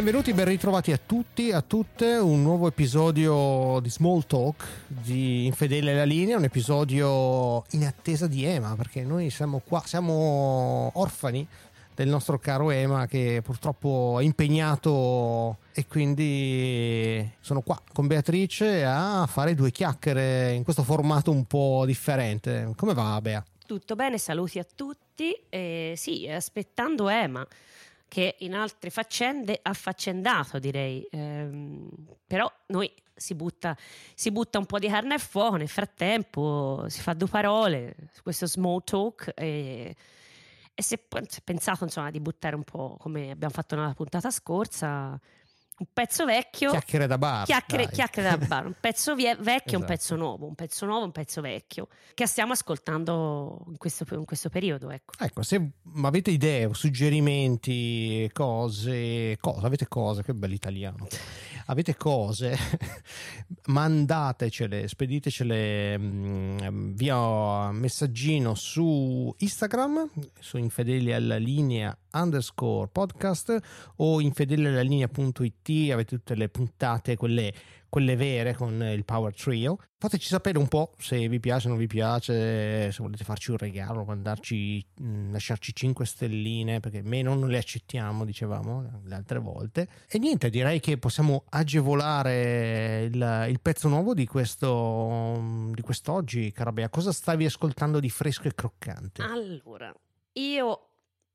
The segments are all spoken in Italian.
Benvenuti, ben ritrovati a tutti, a tutte, un nuovo episodio di Small Talk di Infedele alla linea, un episodio in attesa di Ema, perché noi siamo qua, siamo orfani del nostro caro Ema che purtroppo è impegnato e quindi sono qua con Beatrice a fare due chiacchiere in questo formato un po' differente. Come va Bea? Tutto bene, saluti a tutti. Eh, sì, aspettando Ema che in altre faccende affaccendato, direi. Ehm, però noi si butta, si butta, un po' di carne al fuoco, nel frattempo si fa due parole questo small talk e, e si, è, si è pensato insomma di buttare un po' come abbiamo fatto nella puntata scorsa un pezzo vecchio. Chiacchiere da bar. Chiacchiere, chiacchiere da bar. Un pezzo vie- vecchio esatto. un pezzo nuovo. Un pezzo nuovo un pezzo vecchio. Che stiamo ascoltando in questo, in questo periodo. Ecco. ecco, se avete idee, suggerimenti, cose, cose, avete cose, che bell'italiano avete cose, mandatecele, speditecele mm, via messaggino su Instagram, su infedeli alla linea underscore podcast o infedeli alla linea.it, avete tutte le puntate, quelle quelle vere con il Power Trio. Fateci sapere un po' se vi piace o non vi piace, se volete farci un regalo, mandarci, mm, lasciarci 5 stelline, perché meno non le accettiamo, dicevamo le altre volte. E niente, direi che possiamo agevolare il, il pezzo nuovo di questo di quest'oggi, Carabea. Cosa stavi ascoltando di fresco e croccante? Allora, io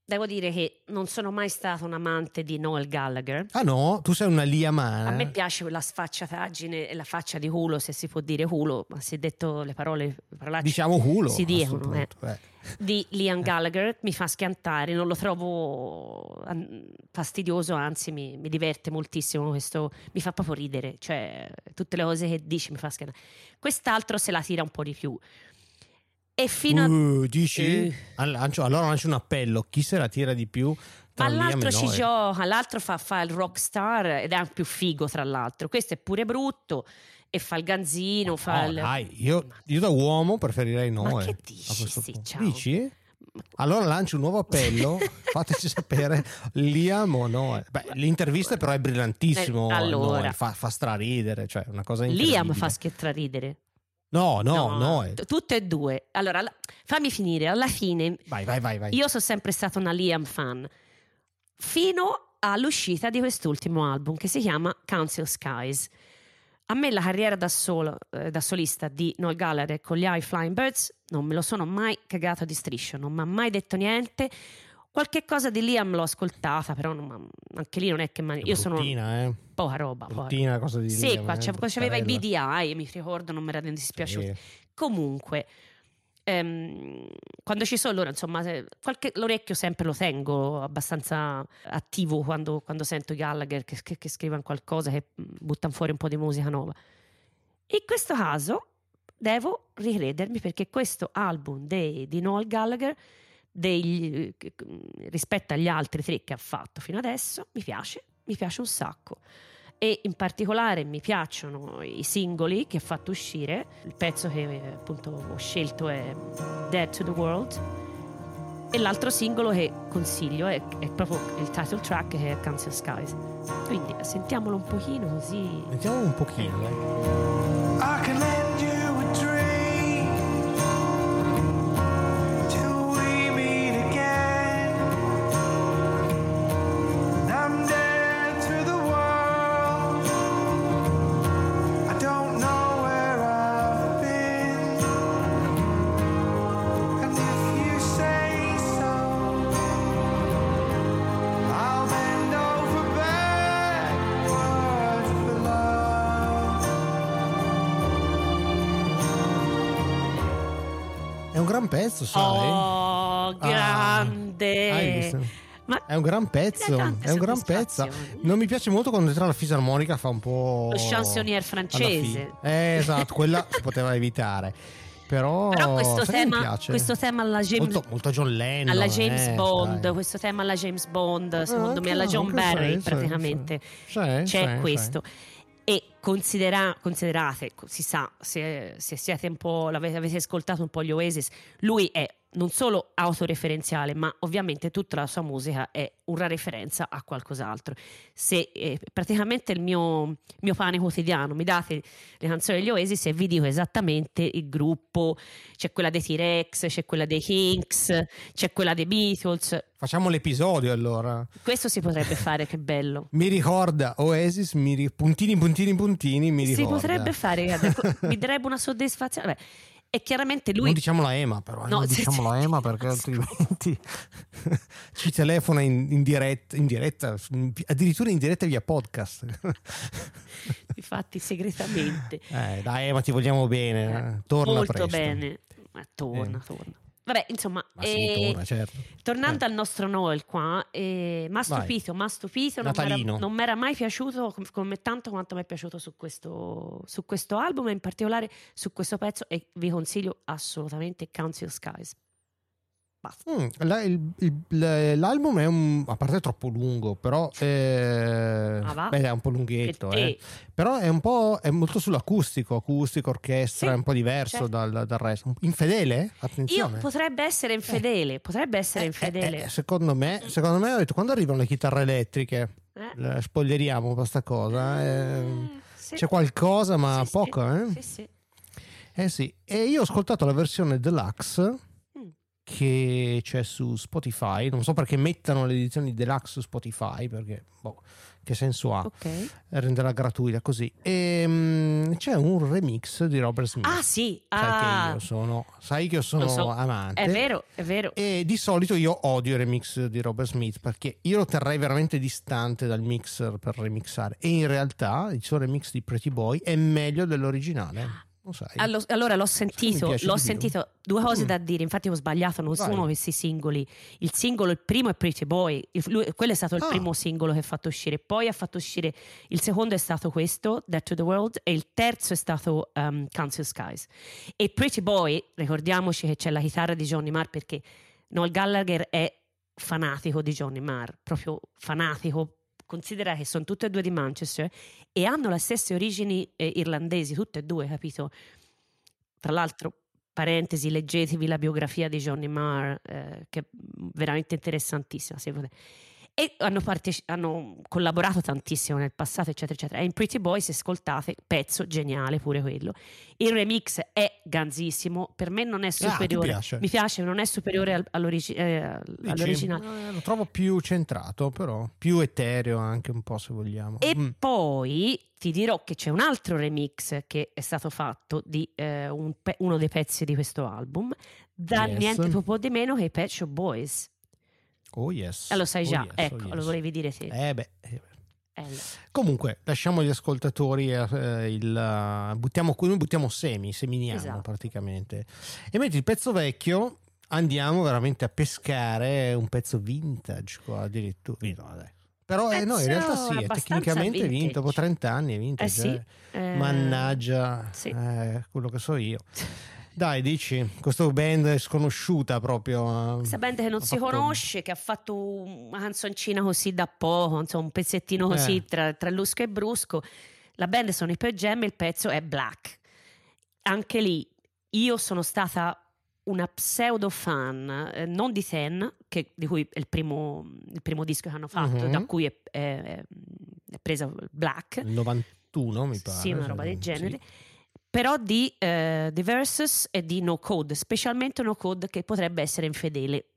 Devo dire che non sono mai stato un amante di Noel Gallagher. Ah no? Tu sei una liamana? A me piace quella sfacciataggine e la faccia di culo, se si può dire culo, ma se detto le parole, parolacce, diciamo culo. Si dicono, eh. Eh. Di Liam Gallagher mi fa schiantare, non lo trovo fastidioso, anzi mi, mi diverte moltissimo questo, mi fa proprio ridere, cioè tutte le cose che dici mi fa schiantare. Quest'altro se la tira un po' di più. E fino a... Uh, dici? Eh. allora lancio un appello, chi se la tira di più? Ma l'altro ci gioca, l'altro fa, fa, il rockstar ed è anche più figo tra l'altro. Questo è pure brutto e fa il ganzino, oh, fa no, il... Dai, io, io, da uomo preferirei Noè. Ma che dici? Sì, dici? Allora lancio un nuovo appello, fateci sapere Liam o no. Beh, l'intervista però è brillantissimo. Eh, allora, fa, fa straridere, cioè una cosa incredibile. Liam fa straridere. No, no, no. no. T- tutte e due. Allora, fammi finire. Alla fine, vai, vai, vai, vai. io sono sempre stata una Liam fan fino all'uscita di quest'ultimo album che si chiama Council Skies. A me la carriera da, solo, eh, da solista di Noel Gallagher con gli High Flying Birds non me lo sono mai cagato di striscio, non mi ha mai detto niente. Qualche cosa di Liam l'ho ascoltata, però non, anche lì non è che man- io sono eh. poca roba. Bruttina cosa di Sì, Liam, qua eh, c'aveva i BDI, mi ricordo, non mi era dispiaciuto. Sì. Comunque, ehm, quando ci sono loro, insomma, qualche, l'orecchio sempre lo tengo abbastanza attivo quando, quando sento Gallagher che, che, che scrivono qualcosa, che buttano fuori un po' di musica nuova. In questo caso devo ricredermi perché questo album de, di Noel Gallagher degli, rispetto agli altri tre che ha fatto fino adesso, mi piace, mi piace un sacco. E in particolare mi piacciono i singoli che ha fatto uscire. Il pezzo che appunto ho scelto è Dead to the World. E l'altro singolo che consiglio è, è proprio il title track che è Cancer Skies. Quindi sentiamolo un pochino così. Sentiamolo un pochino, dai. Gran pezzo, sai? Oh, ah. grande! Ah, ma è un gran pezzo, è un gran pezzo. Non mi piace molto quando entra la fisarmonica, fa un po'. Lo chansonnier francese. Eh, esatto, quella si poteva evitare. Però, Però questo, tema, questo, tema, alla James, molto, molto John Lennon alla James eh, Bond sai. questo tema alla James Bond secondo eh, me alla John Barry praticamente c'è, c'è questo e considera, considerate, si sa, se, se siete un po', avete ascoltato un po' gli Oasis, lui è non solo autoreferenziale, ma ovviamente tutta la sua musica è una referenza a qualcos'altro. Se eh, praticamente il mio, mio, pane quotidiano mi date le canzoni degli Oasis e vi dico esattamente il gruppo, c'è quella dei T-Rex, c'è quella dei Kinks, c'è quella dei Beatles. Facciamo l'episodio allora. Questo si potrebbe fare, che bello. mi ricorda Oasis, mi ri... puntini, puntini, puntini, mi ricorda. Si potrebbe fare, mi darebbe una soddisfazione. Vabbè, e chiaramente lui... Non diciamo la EMA però, no, non diciamo la EMA perché altrimenti ci telefona in, in, diretta, in diretta, addirittura in diretta via podcast. Infatti segretamente. Eh, dai EMA ti vogliamo bene, eh, torna Molto presto. bene, ma torna, eh. torna. Vabbè, insomma, eh, torna, certo. tornando eh. al nostro Noel qua, eh, mi ha stupito, mi ha stupito, non mi era mai piaciuto come, come, tanto quanto mi è piaciuto su questo, su questo album e in particolare su questo pezzo e vi consiglio assolutamente Council Skies. Mm, la, il, il, l'album è un, a parte è troppo lungo, però eh, ah, beh, è un po' lunghetto, eh. però è un po' è molto sull'acustico, acustico, orchestra, sì, è un po' diverso certo. dal, dal, resto. Infedele? Attenzione. Io potrebbe essere eh. infedele, eh. potrebbe essere eh, infedele. Eh, secondo me, secondo me ho detto quando arrivano le chitarre elettriche, spoileriamo questa cosa. Sì. C'è qualcosa, ma sì, poco, eh? Sì, sì. Eh sì, e io ho ascoltato la versione deluxe che c'è su Spotify. Non so perché mettano le edizioni deluxe su Spotify, perché boh, che senso ha okay. renderla gratuita così. E, um, c'è un remix di Robert Smith. Ah, sì, sai ah. che io sono, sai che io sono so. amante. È vero, è vero. E di solito io odio i remix di Robert Smith perché io lo terrei veramente distante dal mixer per remixare. E in realtà il suo remix di Pretty Boy è meglio dell'originale. Allo, allora l'ho sentito, l'ho sentito due cose mm. da dire, infatti ho sbagliato, non Vai. sono questi singoli. Il singolo, il primo è Pretty Boy, il, lui, quello è stato il ah. primo singolo che ha fatto uscire, poi ha fatto uscire il secondo è stato questo, Dead to the World, e il terzo è stato um, Council Skies. E Pretty Boy, ricordiamoci che c'è la chitarra di Johnny Marr perché Noel Gallagher è fanatico di Johnny Marr, proprio fanatico considera che sono tutte e due di Manchester e hanno le stesse origini eh, irlandesi, tutte e due, capito? Tra l'altro, parentesi, leggetevi la biografia di Johnny Marr, eh, che è veramente interessantissima. Se potete e hanno, parteci- hanno, collaborato tantissimo nel passato, eccetera, eccetera. E in Pretty Boy, se ascoltate, pezzo geniale pure quello. Il remix è ganzissimo, per me non è ah, superiore. Ah, piace. Mi piace, non è superiore al, all'origi- eh, all'originale. Eh, lo trovo più centrato, però più etereo anche un po', se vogliamo. E mm. poi ti dirò che c'è un altro remix che è stato fatto di eh, un pe- uno dei pezzi di questo album, da yes. niente po' di meno che i Pet Shop Boys. Oh yes. Eh, lo sai oh già, yes, ecco, oh yes. lo volevi dire sì. Eh beh. Eh Comunque, lasciamo gli ascoltatori, eh, il, buttiamo, noi buttiamo semi, seminiamo esatto. praticamente. E mentre il pezzo vecchio andiamo veramente a pescare un pezzo vintage qua addirittura. No, Però eh, no, in realtà sì, è tecnicamente vintage. vinto, dopo 30 anni è vintage. Eh sì. Eh. Mannaggia, sì. Eh, quello che so io. Dai, dici, questo band è sconosciuta proprio. Eh, Questa band che non si fatto... conosce, che ha fatto una canzoncina così da poco, insomma, un pezzettino così eh. tra, tra lusco e brusco. La band sono i Pearl Jam e il pezzo è Black. Anche lì io sono stata una pseudo fan, eh, non di Ten, che, di cui è il primo, il primo, disco che hanno fatto, uh-huh. da cui è, è, è presa Black. Il 91 mi pare. Sì, una roba del genere. Sì però di eh, The Versus e di No Code, specialmente No Code che potrebbe essere infedele.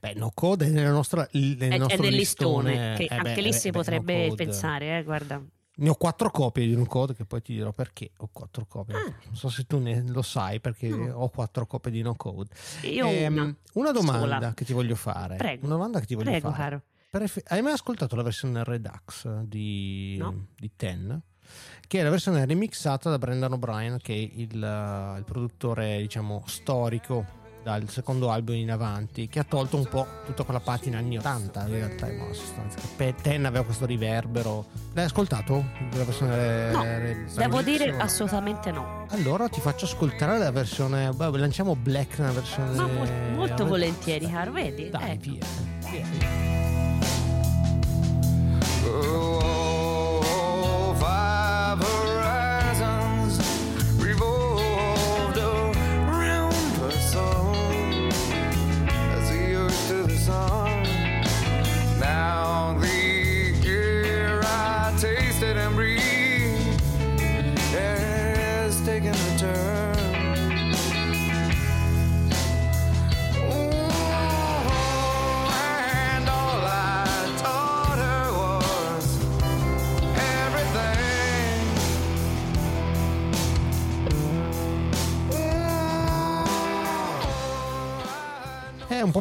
Beh, No Code è nella nostra nel è, è nel listone, listone che eh anche beh, lì beh, si beh, potrebbe no pensare, eh, guarda. Ne ho quattro copie di No Code che poi ti dirò perché ho quattro copie. Ah. Non so se tu ne lo sai perché no. ho quattro copie di No Code. Io ehm, una, una domanda sola. che ti voglio fare. Prego. Una domanda che ti voglio Prego, fare. Caro. Hai mai ascoltato la versione Redux di, no. di Ten? Che è la versione remixata da Brendan O'Brien, che è il, uh, il produttore, diciamo, storico dal secondo album in avanti, che ha tolto un po' tutta quella patina anni 80 in realtà in buona sostanza. Ten aveva questo riverbero. L'hai ascoltato? La versione no, re, devo dire assolutamente no. Allora ti faccio ascoltare la versione. Beh, lanciamo Black nella versione. Ma molto, molto volentieri, caro, vedi? Dai, ecco. via. via. Oh.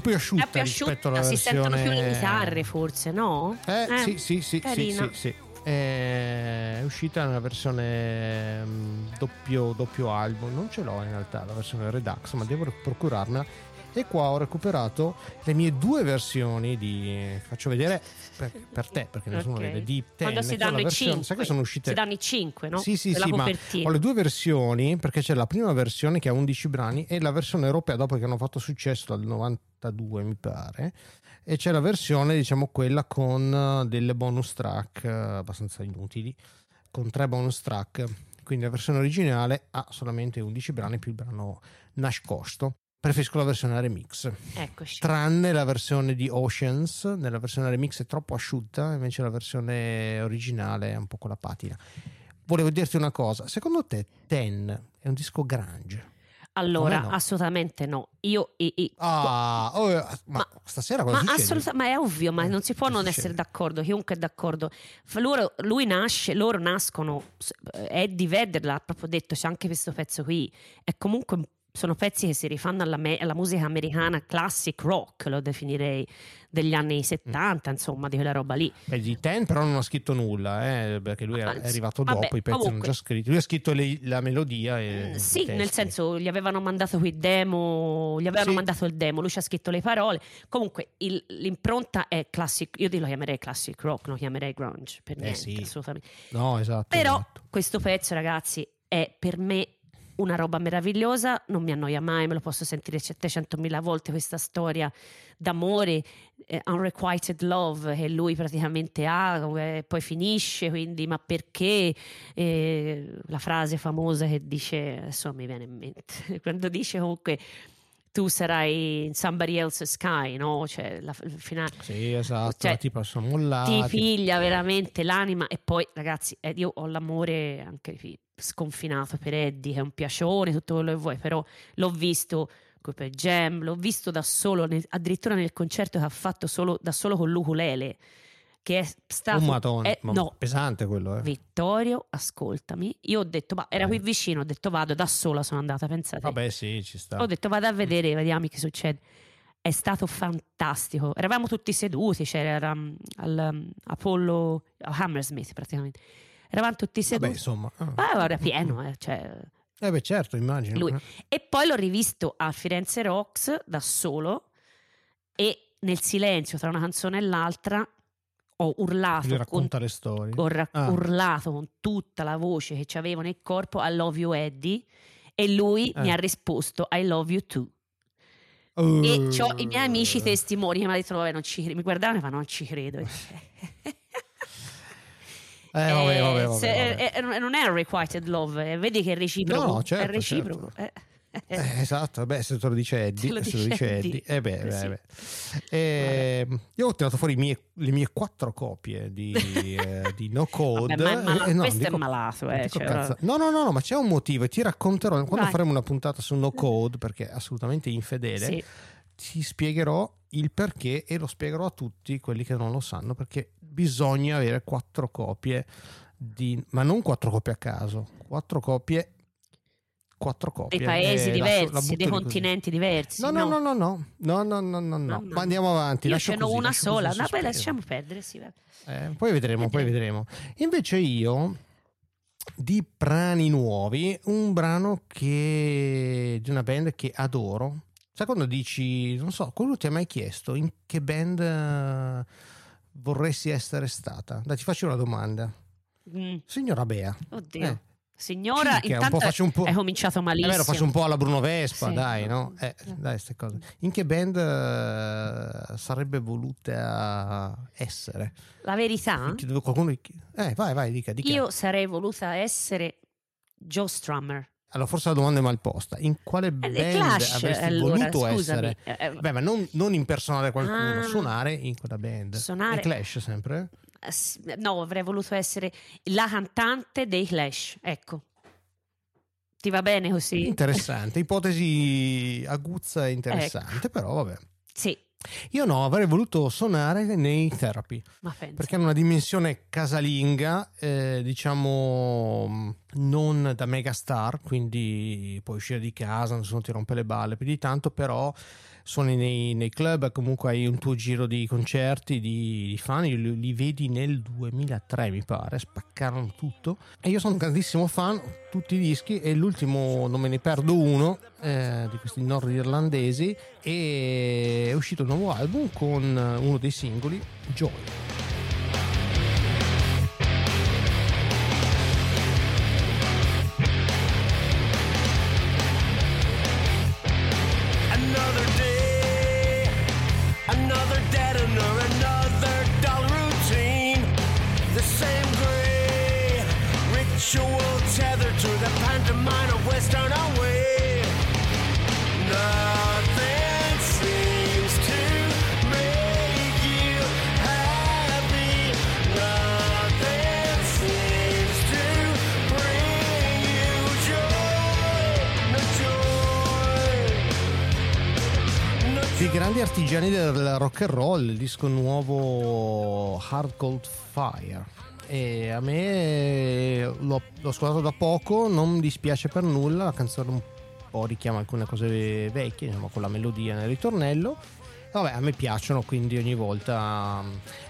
Più asciutta, più asciutta rispetto alla si versione... sentono più le chitarre forse, no? Eh, eh sì, sì, sì, sì, sì, sì. È uscita nella versione um, doppio, doppio album, non ce l'ho in realtà la versione Redux, ma devo procurarmela e qua ho recuperato le mie due versioni di faccio vedere per, per te perché nessuno okay. vede di Ten quando si danno i 5 sai che sono uscite si danno i 5 no? sì sì sì ma ho le due versioni perché c'è la prima versione che ha 11 brani e la versione europea dopo che hanno fatto successo dal 92 mi pare e c'è la versione diciamo quella con delle bonus track eh, abbastanza inutili con tre bonus track quindi la versione originale ha solamente 11 brani più il brano nascosto Preferisco la versione remix. Eccoci. Tranne la versione di Oceans, nella versione remix è troppo asciutta, invece la versione originale è un po' con la patina. Volevo dirti una cosa, secondo te Ten è un disco grunge? Allora, no? assolutamente no. Io e, e ah, oh, ma, ma, stasera cosa ma, assoluta, ma è ovvio, ma non si può non essere d'accordo. Chiunque è d'accordo. Loro, lui nasce, loro nascono. Eddie Vedder l'ha proprio detto. C'è anche questo pezzo qui. È comunque un sono pezzi che si rifanno alla, me- alla, musica americana classic rock, lo definirei, degli anni 70, mm. insomma, di quella roba lì. Beh, di Ten però non ha scritto nulla, eh, perché lui è, è arrivato vabbè, dopo, i pezzi comunque, erano già scritti. Lui ha scritto le, la melodia e... Mm, sì, nel senso, gli avevano mandato qui demo, gli avevano sì. mandato il demo, lui ci ha scritto le parole. Comunque, il, l'impronta è classic, io lo chiamerei classic rock, non lo chiamerei grunge, per eh, niente, sì. assolutamente. No, esatto. Però esatto. questo pezzo, ragazzi, è per me una roba meravigliosa, non mi annoia mai, me lo posso sentire 700.000 volte questa storia d'amore, eh, unrequited love che lui praticamente ha, e poi finisce, quindi ma perché? Eh, la frase famosa che dice, adesso mi viene in mente, quando dice comunque tu sarai in somebody else's sky, no? Cioè, la, il finale. Sì, esatto, cioè, ti possono mollare. Ti piglia veramente l'anima e poi, ragazzi, eh, io ho l'amore anche sconfinato per Eddie, che è un piacione, tutto quello che vuoi, però l'ho visto con per Jam, l'ho visto da solo, nel, addirittura nel concerto che ha fatto solo, da solo con l'ukulele che è stato un matone, è, no, pesante quello eh. Vittorio ascoltami. Io ho detto ma era eh. qui vicino ho detto vado da sola sono andata pensate. Vabbè sì ci sta. Ho detto vado a vedere vediamo che succede. È stato fantastico. Eravamo tutti seduti c'era um, al um, Apollo Hammersmith praticamente eravamo tutti seduti vabbè insomma ah. ma era pieno eh, cioè, eh beh certo immagino lui. e poi l'ho rivisto a Firenze Rocks da solo e nel silenzio tra una canzone e l'altra ho urlato, con, le storie. Ho ra- ah. urlato con tutta la voce che avevo nel corpo I love you Eddie e lui eh. mi ha risposto I love you too. Uh. E ho i miei amici testimoni che mi hanno detto vabbè non ci credo, mi guardavano e ma non ci credo. Eh, vabbè, vabbè, vabbè, se, eh, eh, non è un requited love, eh, vedi che è reciproco. No, certo, è reciproco. Certo. Eh, esatto, beh, se te lo dice Eddie, lo se lo dice Eddie, eh beh, beh, beh. Eh, io ho tirato fuori mie, le mie quattro copie di, eh, di No Code. Vabbè, ma, ma eh, no, questo dico, è malato, eh, cioè, no, no, no, no, ma c'è un motivo e ti racconterò quando Vai. faremo una puntata su No Code, perché è assolutamente infedele. Sì. Ti spiegherò il perché e lo spiegherò a tutti quelli che non lo sanno, perché bisogna avere quattro copie di, ma non quattro copie a caso, quattro copie quattro copie. Dei paesi eh, diversi, dei continenti così. diversi. No, no, no, no, no, no, no, no, no, no. Ma andiamo avanti. Io ce n'ho una sola, no, poi lasciamo perdere. Sì, eh, poi vedremo, poi vedremo. Invece io di brani nuovi, un brano che di una band che adoro. Sai quando dici, non so, quello ti ha mai chiesto in che band uh, vorresti essere stata? Dai, ti faccio una domanda. Mm. Signora Bea. Oddio. Eh, Signora, Cica, intanto un po', po'... è cominciato malissimo. È vero, faccio un po' alla Bruno Vespa, sì. dai, no? Eh, dai, queste cose. In che band uh, sarebbe voluta essere? La verità? Qualcuno... Eh, vai, vai, dica, dica. Io sarei voluta essere Joe Strummer. Allora, forse la domanda è mal posta. In quale eh, band Clash, avresti allora, voluto essere? Eh, eh, Beh, ma non, non impersonare qualcuno, ah, suonare in quella band. Suonare. E Clash sempre? no, avrei voluto essere la cantante dei Clash, ecco. Ti va bene così? Interessante, ipotesi aguzza e interessante, ecco. però vabbè. Sì. Io no, avrei voluto suonare nei therapy. Perché hanno una dimensione casalinga, eh, diciamo non da megastar, quindi puoi uscire di casa, nessuno ti rompe le balle più di tanto, però suoni nei, nei, club, comunque hai un tuo giro di concerti di, di fan, li, li, vedi nel 2003 mi pare, spaccarono tutto e io sono un grandissimo fan, tutti i dischi e l'ultimo non me ne perdo uno eh, di questi nordirlandesi e è uscito un nuovo album con uno dei singoli, Joy. Grandi artigiani del rock and roll, il disco nuovo Hard Cold Fire. E a me l'ho, l'ho ascoltato da poco, non mi dispiace per nulla, la canzone un po' richiama alcune cose vecchie, diciamo, con la melodia nel ritornello. Vabbè, a me piacciono, quindi ogni volta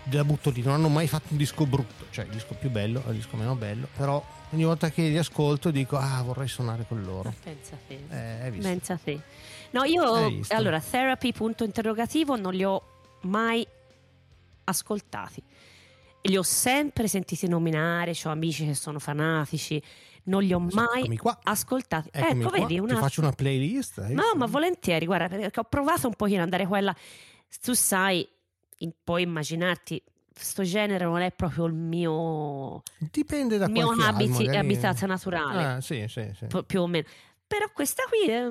la butto lì. Non hanno mai fatto un disco brutto, cioè il disco più bello, il disco meno bello, però ogni volta che li ascolto dico, ah, vorrei suonare con loro. Pensa te. Eh, Pensa te. No, io allora, therapy punto interrogativo non li ho mai ascoltati. Li ho sempre sentiti nominare, ho amici che sono fanatici, non li ho mai ascoltati. Eccomi ecco, qua. vedi, una... Ti faccio una playlist. No, ma volentieri, guarda, perché ho provato un pochino ad andare quella. Tu sai, puoi immaginarti, questo genere non è proprio il mio dipende da mio abiti, abitato naturale ah, sì, sì, sì. Pi- più o meno però questa qui è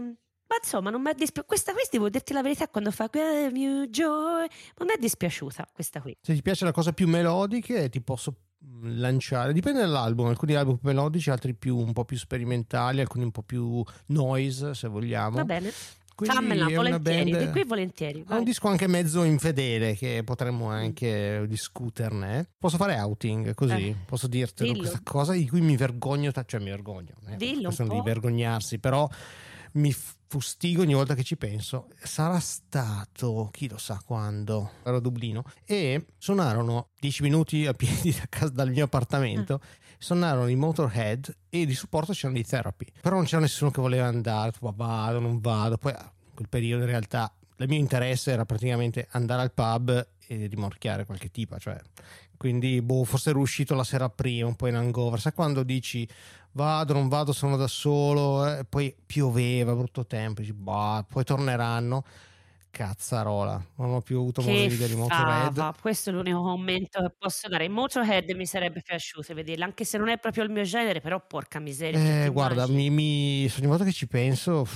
ma insomma, non mi è dispiaciuta. Questa qui, devo dirti la verità, quando fa Give you joy, non mi è dispiaciuta questa qui. Se ti piace la cosa più melodica, ti posso mm, lanciare. Dipende dall'album, alcuni album più melodici, altri più, un po' più sperimentali, alcuni un po' più noise, se vogliamo. Va bene. Quindi Fammela, volentieri, band, di qui volentieri. È un disco anche mezzo infedele che potremmo mm. anche discuterne. Posso fare outing così? Eh. Posso dirti questa cosa di cui mi vergogno, cioè mi vergogno. Eh, Dillo un po'. di vergognarsi, però mi fustigo ogni volta che ci penso. Sarà stato, chi lo sa quando, ero a Dublino, e suonarono 10 minuti a piedi da casa, dal mio appartamento, mm. suonarono i Motorhead e di supporto c'erano i Therapy. Però non c'era nessuno che voleva andare, vado, non vado. Poi in quel periodo in realtà il mio interesse era praticamente andare al pub e rimorchiare qualche tipa, cioè quindi boh, forse ero uscito la sera prima, un po' in hangover. Sai quando dici vado, non vado, sono da solo, eh, poi pioveva, brutto tempo, dici, bah, poi torneranno. Cazzarola, non ho più avuto modo di vedere i Motorhead. Questo è l'unico commento che posso dare. Motorhead mi sarebbe piaciuto vederli, anche se non è proprio il mio genere, però porca miseria. Eh, guarda, mi, mi, ogni volta che ci penso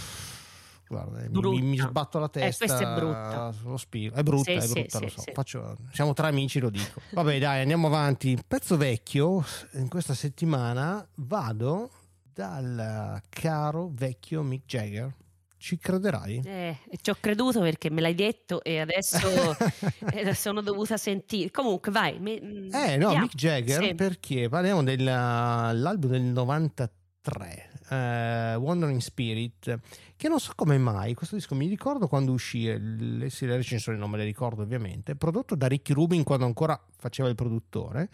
guarda, mi, mi, sbatto la testa. Eh, questo è brutto. Sullo spiro. È brutta, sì, è brutta, sì, lo so. Sì. Faccio, siamo tre amici, lo dico. Vabbè, dai, andiamo avanti. Pezzo vecchio, in questa settimana vado dal caro vecchio Mick Jagger. Ci crederai? Eh, ci ho creduto perché me l'hai detto e adesso sono dovuta sentire. Comunque, vai. Mi, mm, eh, no, Mick Jagger perché parliamo dell'album del 93 uh, Wandering Spirit, che non so come mai, questo disco mi ricordo quando uscì, le, sì, le recensioni non me le ricordo ovviamente, prodotto da Ricky Rubin quando ancora faceva il produttore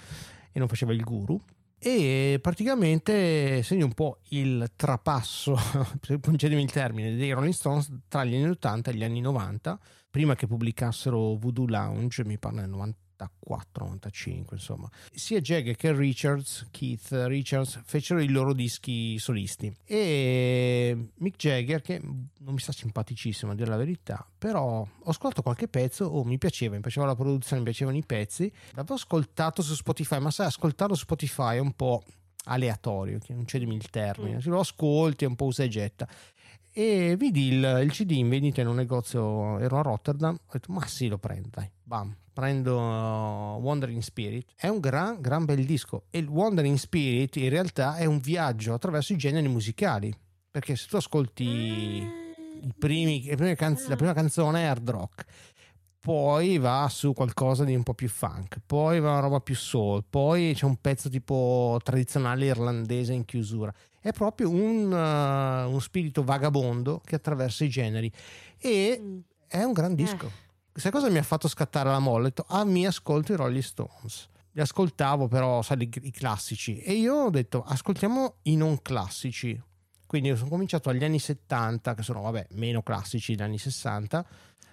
e non faceva il guru. E praticamente segna un po' il trapasso, concedimi il termine, dei Rolling Stones tra gli anni 80 e gli anni 90, prima che pubblicassero Voodoo Lounge, mi pare nel 90 94-95 insomma. Sia Jagger che Richards Keith Richards fecero i loro dischi solisti. E Mick Jagger che non mi sta simpaticissimo a dire la verità però ho ascoltato qualche pezzo oh mi piaceva mi piaceva la produzione mi piacevano i pezzi. L'avevo ascoltato su Spotify ma sai ascoltarlo su Spotify è un po' aleatorio, non cedimi il termine, mm. se lo ascolti è un po' usa e getta. E vidi il, il, CD in vendita in un negozio, ero a Rotterdam, ho detto ma sì lo prendo, dai, bam, prendo uh, Wandering Spirit, è un gran, gran bel disco. E il Wandering Spirit in realtà è un viaggio attraverso i generi musicali, perché se tu ascolti i primi, prime canz- la prima canzone è hard rock, poi va su qualcosa di un po' più funk, poi va una roba più soul, poi c'è un pezzo tipo tradizionale irlandese in chiusura. È proprio un, uh, un spirito vagabondo che attraversa i generi. E mm. è un gran disco. Eh. Sai cosa mi ha fatto scattare la molla? Ho detto, ah, mi ascolto i Rolling Stones. Li ascoltavo però, sai, i, classici. E io ho detto, ascoltiamo i non classici. Quindi sono cominciato agli anni 70, che sono, vabbè, meno classici degli anni 60,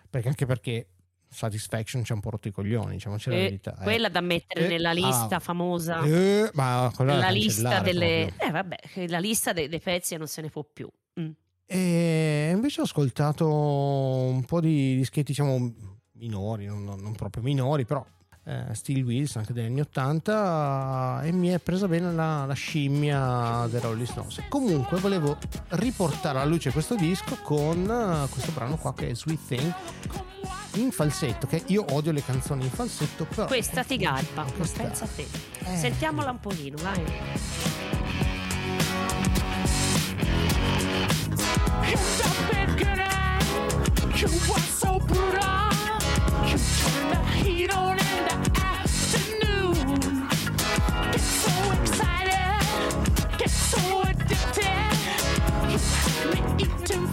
perché anche perché Satisfaction ci ha un po' rotto i coglioni, diciamoci la verità. Eh. Quella da mettere eh, nella lista ah, famosa. Eh, ma la lista delle... Eh, vabbè, la lista dei, dei pezzi non se ne può più. Mm. E invece ho ascoltato un po' di dischetti, diciamo, minori, non, non proprio minori, però eh, Steel Wheels anche degli anni 80 e mi è presa bene la, la scimmia dei Rolling Stones comunque volevo riportare alla luce questo disco con uh, questo brano qua che è Sweet Thing in falsetto che io odio le canzoni in falsetto però questa ti garba questa... pensa a te eh. sentiamola un pochino vai You were so brutal. So excited, get so addicted. You have me eating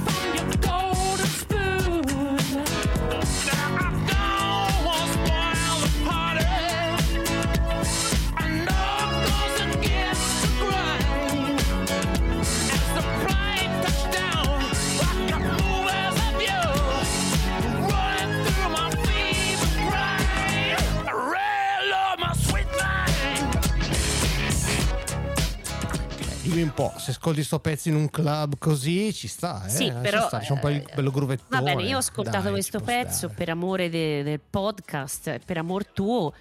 dimmi un po', se ascolti sto pezzo in un club così ci sta, eh? Sì, però sta, c'è un po' il bello gruvettone. Va bene, io ho ascoltato Dai, questo pezzo stare. per amore de, del podcast, per amor tuo.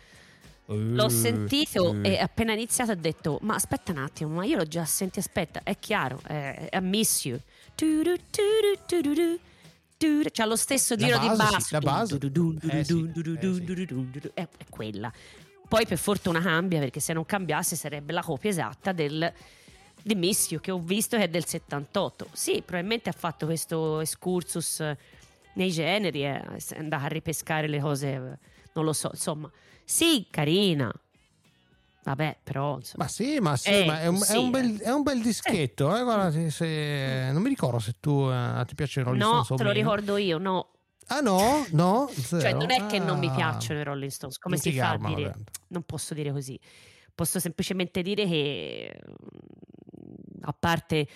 L'ho sentito uh, e appena iniziato ho detto: Ma aspetta un attimo, ma io l'ho già sentito. Aspetta, è chiaro, è, è Miss You. C'ha lo stesso giro base, di basso. Sì, la base eh, sì, è quella. Poi per fortuna cambia perché se non cambiasse sarebbe la copia esatta del The Miss You che ho visto che è del 78. Sì, probabilmente ha fatto questo excursus nei generi, è andata a ripescare le cose, non lo so, insomma. Sì, carina. Vabbè, però. Insomma. Ma sì, ma, sì, eh, ma è, un, sì, è, un bel, è, un, bel, dischetto. Eh. Eh, guarda, se, non mi ricordo se tu eh, ti piace Rolling no, Stones. No, te lo ricordo io, no. Ah no? No? Zero. Cioè, non è che non mi ah. piacciono i Rolling Stones, come non si fa a dire? Non posso dire così. Posso semplicemente dire che a parte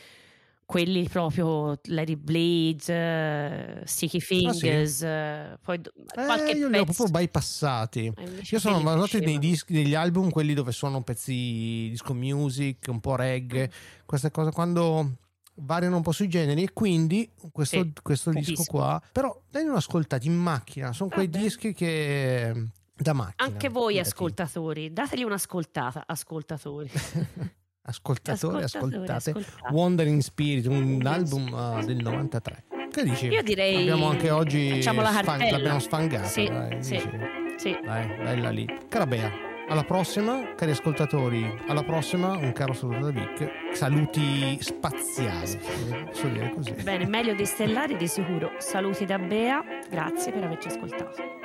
quelli proprio Larry Blade, uh, Sticky Fingers, ah, sì. uh, poi eh, qualche io li ho proprio bypassati. Eh, io sono basato nei dischi, negli album, quelli dove sono pezzi disco music, un po' reggae, queste cose quando variano un po' sui generi. E quindi questo, sì, questo disco qua però dai non ascoltati in macchina. Sono quei dischi che da macchina anche voi ascoltatori dategli un'ascoltata ascoltatori ascoltatori, ascoltate, ascoltate. Wandering Spirit, un album uh, del 93. Che dici? Io direi. Abbiamo anche oggi. Cartella. l'abbiamo sfangata. Sì, dai, sì, sì. Dai, bella lì. Carabea. Alla prossima, cari ascoltatori, alla prossima un caro saluto da Vic. Saluti spaziali, posso dire così. Bene, meglio di stellari di sicuro. Saluti da Bea, grazie per averci ascoltato.